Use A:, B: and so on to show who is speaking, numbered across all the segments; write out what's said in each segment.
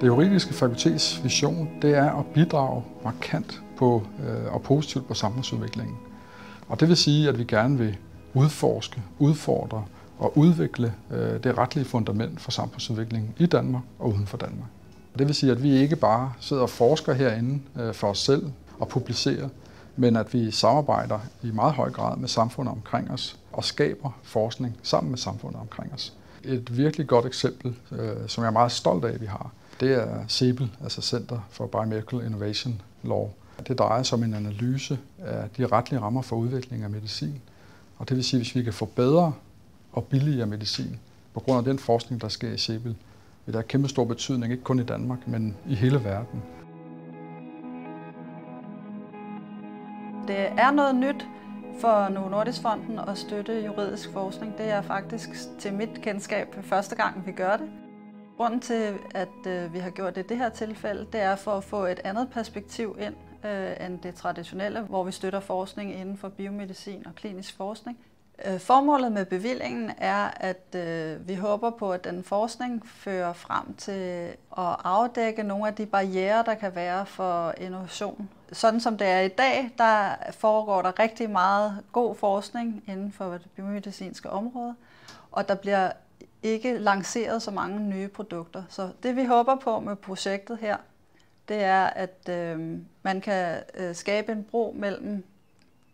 A: Det juridiske fakultets vision det er at bidrage markant på, øh, og positivt på samfundsudviklingen. Og det vil sige, at vi gerne vil udforske, udfordre og udvikle øh, det retlige fundament for samfundsudviklingen i Danmark og uden for Danmark. Det vil sige, at vi ikke bare sidder og forsker herinde øh, for os selv og publicerer, men at vi samarbejder i meget høj grad med samfundet omkring os og skaber forskning sammen med samfundet omkring os. Et virkelig godt eksempel, øh, som jeg er meget stolt af, at vi har, det er CEBEL, altså Center for Biomedical Innovation Law. Det drejer sig om en analyse af de retlige rammer for udvikling af medicin. Og det vil sige, at hvis vi kan få bedre og billigere medicin på grund af den forskning, der sker i CEBEL, vil det have kæmpe stor betydning, ikke kun i Danmark, men i hele verden.
B: Det er noget nyt for Novo Nordisk Fonden at støtte juridisk forskning. Det er faktisk til mit kendskab første gang, vi gør det. Grunden til, at øh, vi har gjort det i det her tilfælde, det er for at få et andet perspektiv ind øh, end det traditionelle, hvor vi støtter forskning inden for biomedicin og klinisk forskning. Øh, formålet med bevillingen er, at vi håber på, at den forskning fører frem til at afdække nogle af de barriere, der kan være for innovation. Sådan som det er i dag, der foregår der rigtig meget god forskning inden for det biomedicinske område, og der bliver ikke lanceret så mange nye produkter. Så det vi håber på med projektet her, det er, at øh, man kan øh, skabe en bro mellem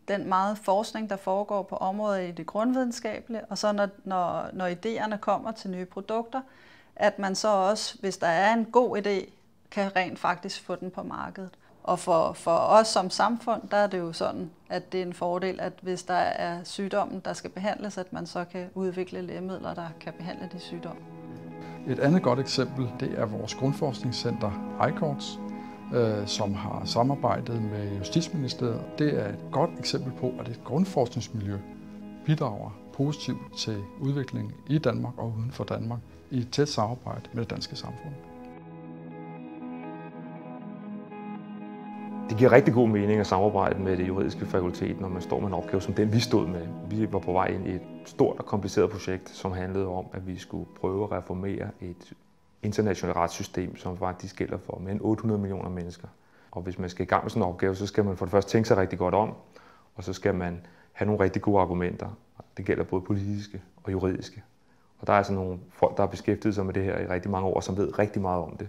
B: den meget forskning, der foregår på området i det grundvidenskabelige, og så når, når, når idéerne kommer til nye produkter, at man så også, hvis der er en god idé, kan rent faktisk få den på markedet. Og for, for os som samfund, der er det jo sådan, at det er en fordel, at hvis der er sygdommen, der skal behandles, at man så kan udvikle lægemidler, der kan behandle de sygdomme.
A: Et andet godt eksempel, det er vores grundforskningscenter ICORDS, øh, som har samarbejdet med Justitsministeriet. Det er et godt eksempel på, at et grundforskningsmiljø bidrager positivt til udviklingen i Danmark og uden for Danmark i et tæt samarbejde med det danske samfund.
C: Det giver rigtig god mening at samarbejde med det juridiske fakultet, når man står med en opgave som den, vi stod med. Vi var på vej ind i et stort og kompliceret projekt, som handlede om, at vi skulle prøve at reformere et internationalt retssystem, som faktisk gælder for mere end 800 millioner mennesker. Og hvis man skal i gang med sådan en opgave, så skal man for det første tænke sig rigtig godt om, og så skal man have nogle rigtig gode argumenter. Det gælder både politiske og juridiske. Og der er altså nogle folk, der har beskæftiget sig med det her i rigtig mange år, som ved rigtig meget om det.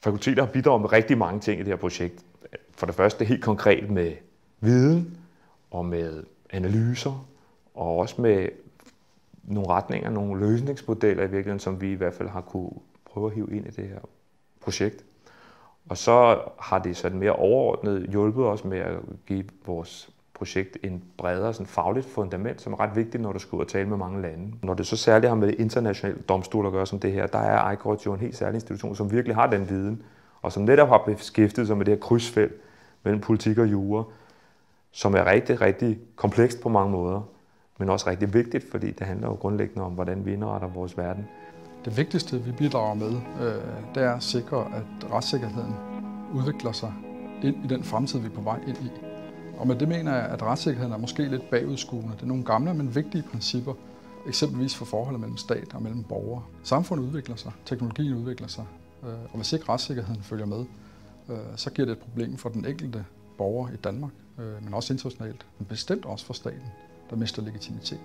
C: Fakulteter har bidraget med rigtig mange ting i det her projekt. For det første helt konkret med viden og med analyser, og også med nogle retninger, nogle løsningsmodeller i virkeligheden, som vi i hvert fald har kunne prøve at hive ind i det her projekt. Og så har det sådan mere overordnet hjulpet os med at give vores projekt en bredere sådan fagligt fundament, som er ret vigtigt, når du skal ud og tale med mange lande. Når det så særligt har med internationale domstol at gøre som det her, der er ICORT jo en helt særlig institution, som virkelig har den viden, og som netop har beskæftiget sig med det her krydsfelt mellem politik og jure, som er rigtig, rigtig komplekst på mange måder, men også rigtig vigtigt, fordi det handler jo grundlæggende om, hvordan vi indretter vores verden.
A: Det vigtigste, vi bidrager med, øh, det er at sikre, at retssikkerheden udvikler sig ind i den fremtid, vi er på vej ind i. Og med det mener jeg, at retssikkerheden er måske lidt bagudskuende. Det er nogle gamle, men vigtige principper, eksempelvis for forholdet mellem stat og mellem borgere. Samfundet udvikler sig, teknologien udvikler sig, øh, og hvis ikke retssikkerheden følger med, Øh, så giver det et problem for den enkelte borger i Danmark, øh, men også internationalt, men bestemt også for staten, der mister legitimitet.